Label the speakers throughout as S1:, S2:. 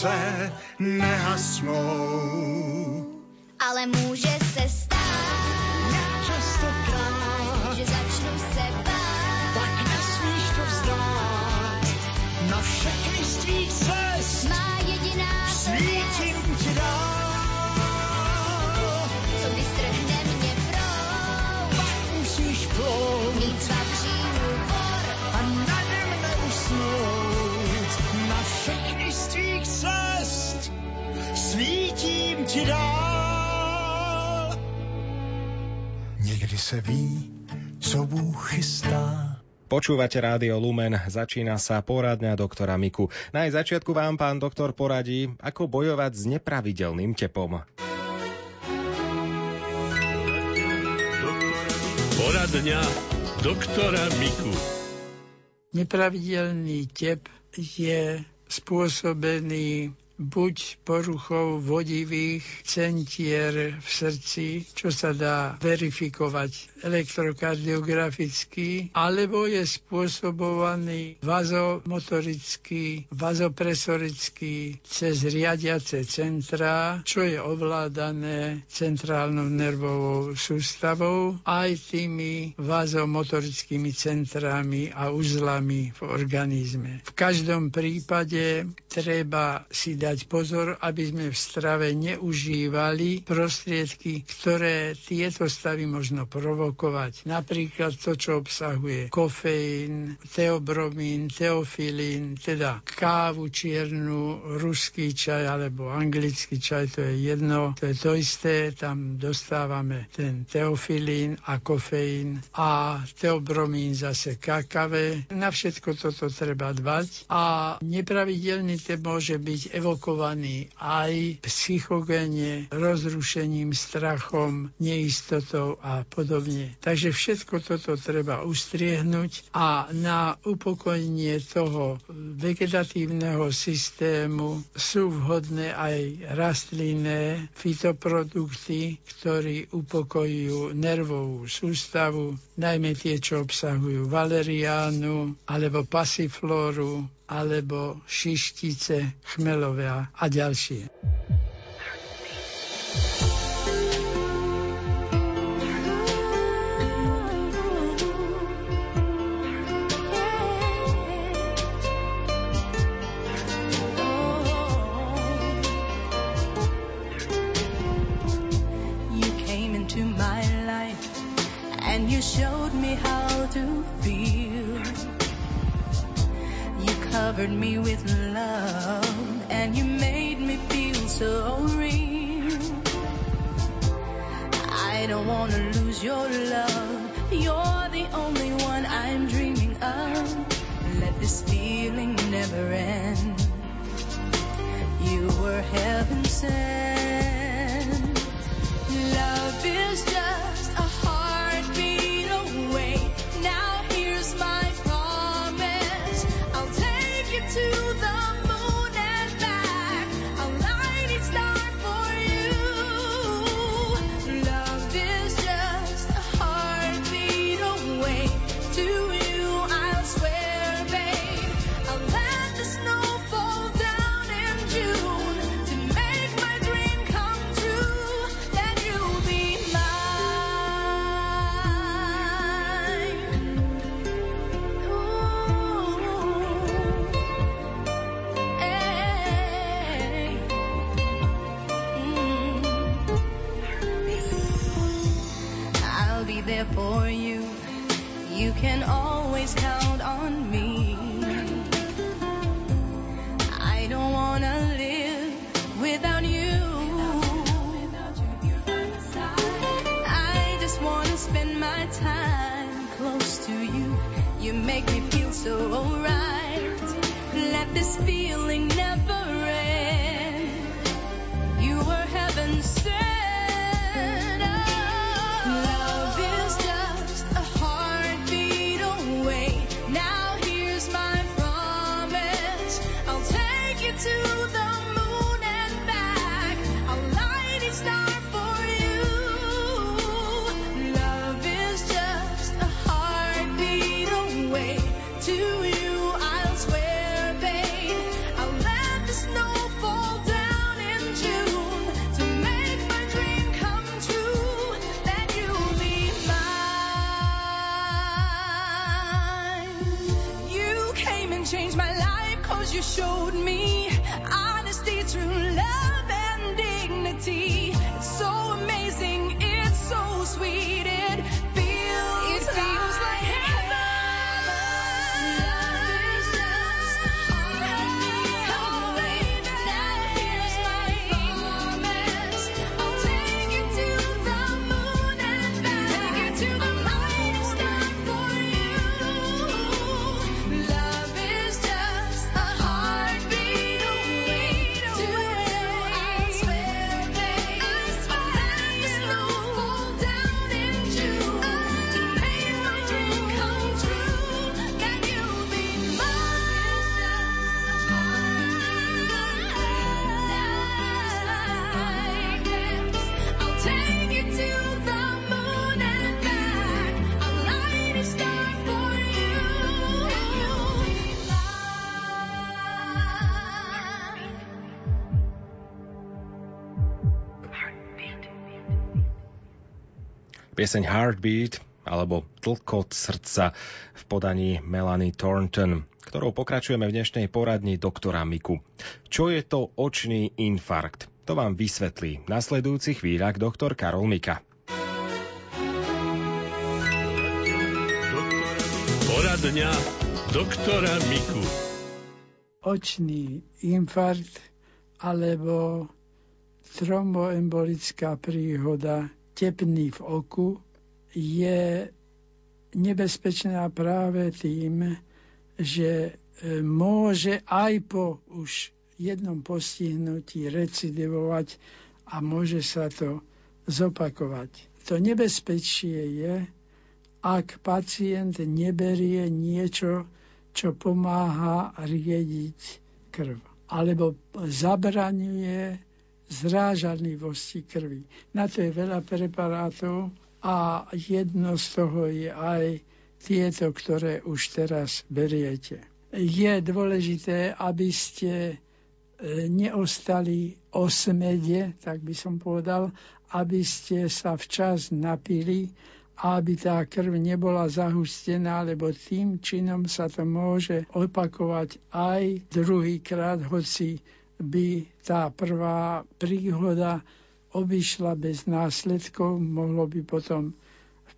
S1: srdce nehasnou.
S2: Ale může se
S1: ví, co Bůh chystá.
S3: Počúvate Rádio Lumen, začína sa poradňa doktora Miku. Na jej začiatku vám pán doktor poradí, ako bojovať s nepravidelným tepom.
S4: Poradňa doktora Miku.
S5: Nepravidelný tep je spôsobený buď poruchou vodivých centier v srdci, čo sa dá verifikovať elektrokardiograficky, alebo je spôsobovaný vazomotorický, vazopresorický cez riadiace centrá, čo je ovládané centrálnou nervovou sústavou aj tými vazomotorickými centrami a uzlami v organizme. V každom prípade treba si dať pozor, aby sme v strave neužívali prostriedky, ktoré tieto stavy možno provokovať. Napríklad to, čo obsahuje kofeín, teobromín, teofilín, teda kávu čiernu, ruský čaj alebo anglický čaj, to je jedno, to je to isté, tam dostávame ten teofilín a kofeín a teobromín zase kakave. Na všetko toto treba dbať a nepravidelný tep môže byť evokovaný aj psychogéne, rozrušením, strachom, neistotou a podobne. Takže všetko toto treba ustriehnúť a na upokojenie toho vegetatívneho systému sú vhodné aj rastlinné fitoprodukty, ktorí upokojujú nervovú sústavu, najmä tie, čo obsahujú valeriánu alebo pasiflóru alebo šištice, chmelové a ďalšie.
S6: Showed me how to feel. You covered me with love and you made me feel so real. I don't want to lose your love. You're the only one I'm dreaming of. Let this feeling never end. You were heaven sent. So alright. Let this feeling
S3: Pieseň Heartbeat alebo Tlkot srdca v podaní Melanie Thornton, ktorou pokračujeme v dnešnej poradni doktora Miku. Čo je to očný infarkt? To vám vysvetlí v nasledujúcich chvíľach doktor Karol Mika.
S4: Poradňa doktora Miku.
S5: Očný infarkt alebo tromboembolická príhoda tepný v oku je nebezpečná práve tým, že e, môže aj po už jednom postihnutí recidivovať a môže sa to zopakovať. To nebezpečie je, ak pacient neberie niečo, čo pomáha riediť krv, alebo zabraňuje zrážanlivosti krvi. Na to je veľa preparátov a jedno z toho je aj tieto, ktoré už teraz beriete. Je dôležité, aby ste e, neostali osmede, tak by som povedal, aby ste sa včas napili aby tá krv nebola zahustená, lebo tým činom sa to môže opakovať aj druhýkrát, hoci by tá prvá príhoda obišla bez následkov, mohlo by potom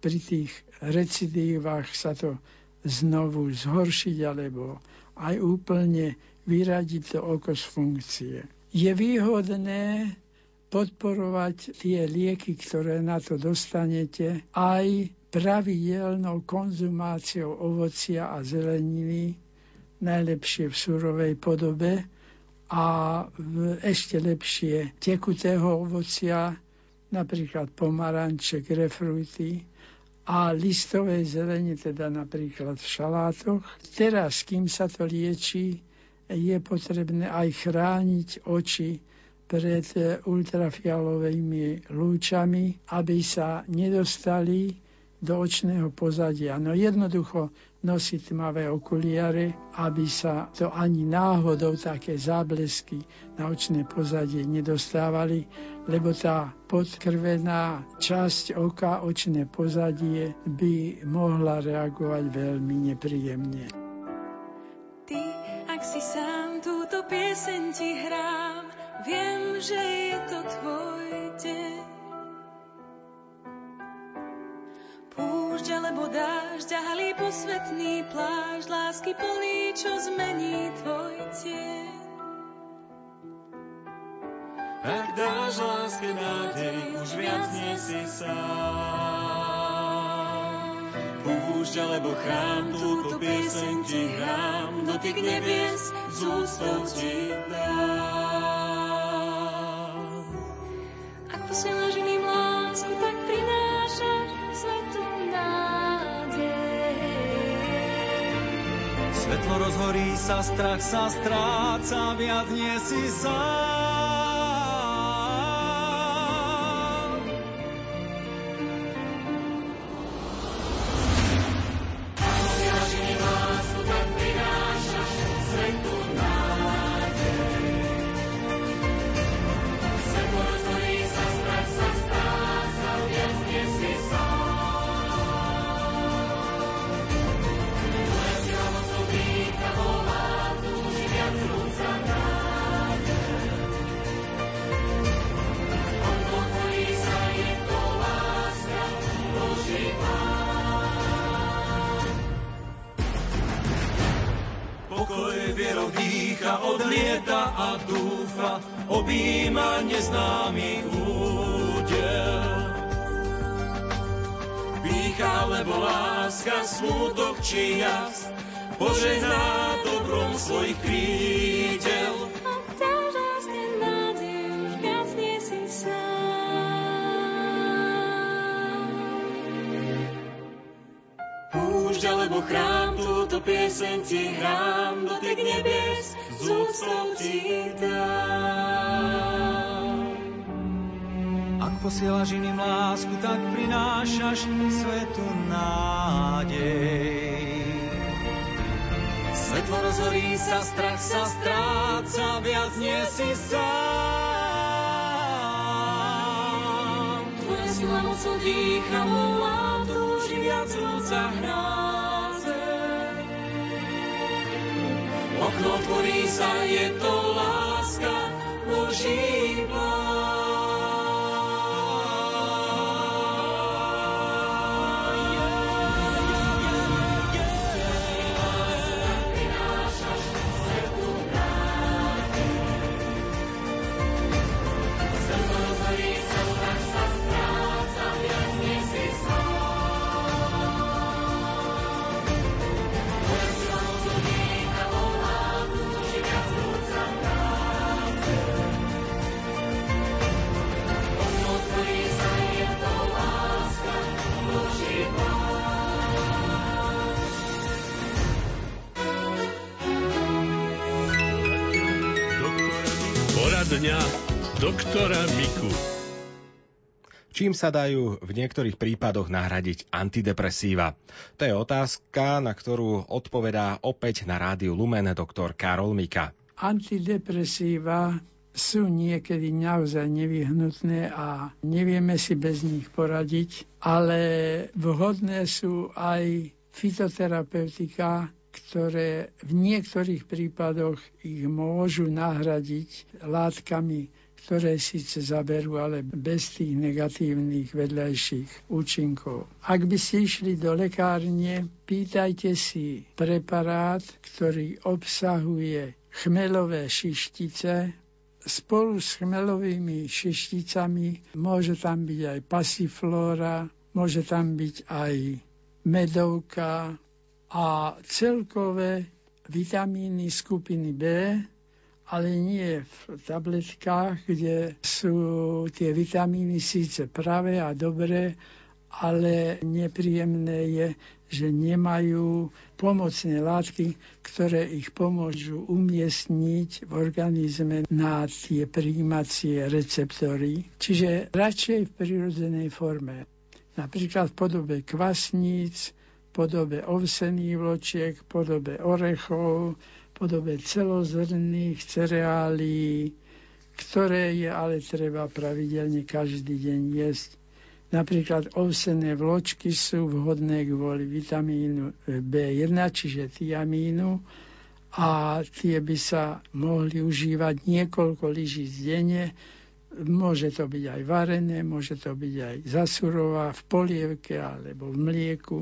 S5: pri tých recidívach sa to znovu zhoršiť alebo aj úplne vyradiť to oko z funkcie. Je výhodné podporovať tie lieky, ktoré na to dostanete, aj pravidelnou konzumáciou ovocia a zeleniny, najlepšie v surovej podobe, a ešte lepšie tekutého ovocia, napríklad pomaranče, grefruity a listové zelenie, teda napríklad v šalátoch. Teraz, kým sa to lieči, je potrebné aj chrániť oči pred ultrafialovými lúčami, aby sa nedostali do očného pozadia. No jednoducho nosiť tmavé okuliare, aby sa to ani náhodou také záblesky na očné pozadie nedostávali, lebo tá podkrvená časť oka, očné pozadie by mohla reagovať veľmi nepríjemne.
S6: Ty, ak si sám túto pieseň ti hrám, viem, že je to tvoj deň. Alebo dážď a halí posvetný plášť lásky plný, čo zmení tvoj tieň.
S1: Ak dáš láske nádej, už viac nie si sám. Púšť alebo chrám, túto pieseň ti hrám, dotyk nebies z úctou ti dám.
S6: Ak posielaš iným
S1: Svetlo rozhorí sa, strach sa stráca, viac nie si sám. Vietrov dýcha, odlieta a dúfa, objíma neznámy údel. Pícha, lebo láska, smutok či jas, požehná dobrom svojich krídel. Púšť alebo chrám, túto pieseň ti hrám, dotyk nebies, z úctou ti dám.
S7: Ak posielaš iným lásku, tak prinášaš svetu nádej.
S1: Svetlo rozhorí sa, strach sa stráca, viac nie si sám. Tvoja sila mocou dýcha, volá, túži viac rúca hráze. Je to láska, Boží
S4: doktora Miku.
S3: Čím sa dajú v niektorých prípadoch nahradiť antidepresíva? To je otázka, na ktorú odpovedá opäť na rádiu Lumen doktor Karol Mika.
S5: Antidepresíva sú niekedy naozaj nevyhnutné a nevieme si bez nich poradiť, ale vhodné sú aj fitoterapeutika, ktoré v niektorých prípadoch ich môžu nahradiť látkami, ktoré síce zaberú, ale bez tých negatívnych vedľajších účinkov. Ak by ste išli do lekárne, pýtajte si preparát, ktorý obsahuje chmelové šištice, spolu s chmelovými šišticami môže tam byť aj pasiflóra, môže tam byť aj medovka, a celkové vitamíny skupiny B, ale nie v tabletkách, kde sú tie vitamíny síce pravé a dobré, ale nepríjemné je, že nemajú pomocné látky, ktoré ich pomôžu umiestniť v organizme na tie príjímacie receptory. Čiže radšej v prirodzenej forme. Napríklad v podobe kvasníc, podobe ovsených vločiek, podobe orechov, podobe celozrnných cereálií, ktoré je ale treba pravidelne každý deň jesť. Napríklad ovsené vločky sú vhodné kvôli vitamínu B1, čiže tiamínu, a tie by sa mohli užívať niekoľko lyží denne. Môže to byť aj varené, môže to byť aj zasurová v polievke alebo v mlieku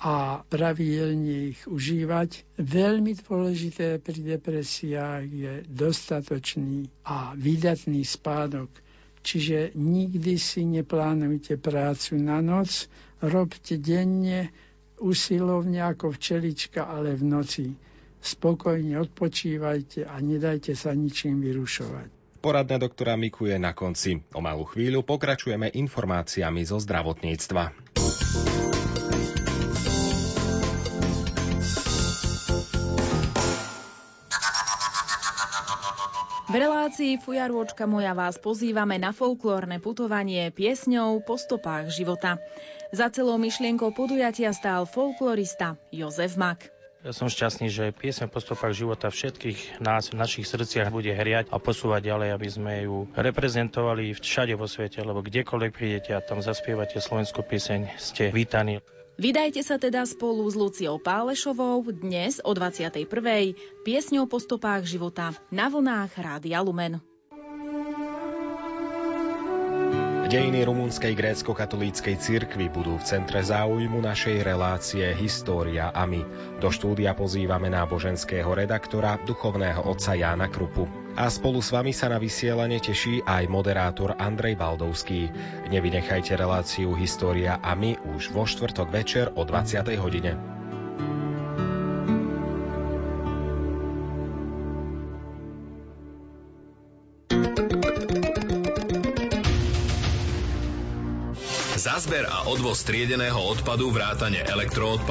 S5: a pravidelne ich užívať. Veľmi dôležité pri depresiách je dostatočný a vydatný spánok. Čiže nikdy si neplánujte prácu na noc, robte denne usilovne ako včelička, ale v noci. Spokojne odpočívajte a nedajte sa ničím vyrušovať.
S3: Poradná doktora Miku je na konci. O malú chvíľu pokračujeme informáciami zo zdravotníctva.
S8: V relácii Fujarôčka moja vás pozývame na folklórne putovanie piesňou po stopách života. Za celou myšlienkou podujatia stál folklorista Jozef Mak.
S9: Ja som šťastný, že piesem po stopách života všetkých nás v našich srdciach bude hriať a posúvať ďalej, aby sme ju reprezentovali všade vo svete, lebo kdekoľvek prídete a tam zaspievate slovenskú pieseň, ste vítaní.
S8: Vydajte sa teda spolu s Luciou Pálešovou dnes o 21. piesňou po stopách života na vlnách Rádia Lumen.
S3: Dejiny rumunskej grécko-katolíckej cirkvi budú v centre záujmu našej relácie História a my. Do štúdia pozývame náboženského redaktora, duchovného otca Jána Krupu. A spolu s vami sa na vysielanie teší aj moderátor Andrej Baldovský. Nevynechajte reláciu História a my už vo štvrtok večer o 20. hodine.
S10: Za zber a odvoz triedeného odpadu vrátane elektroodpadu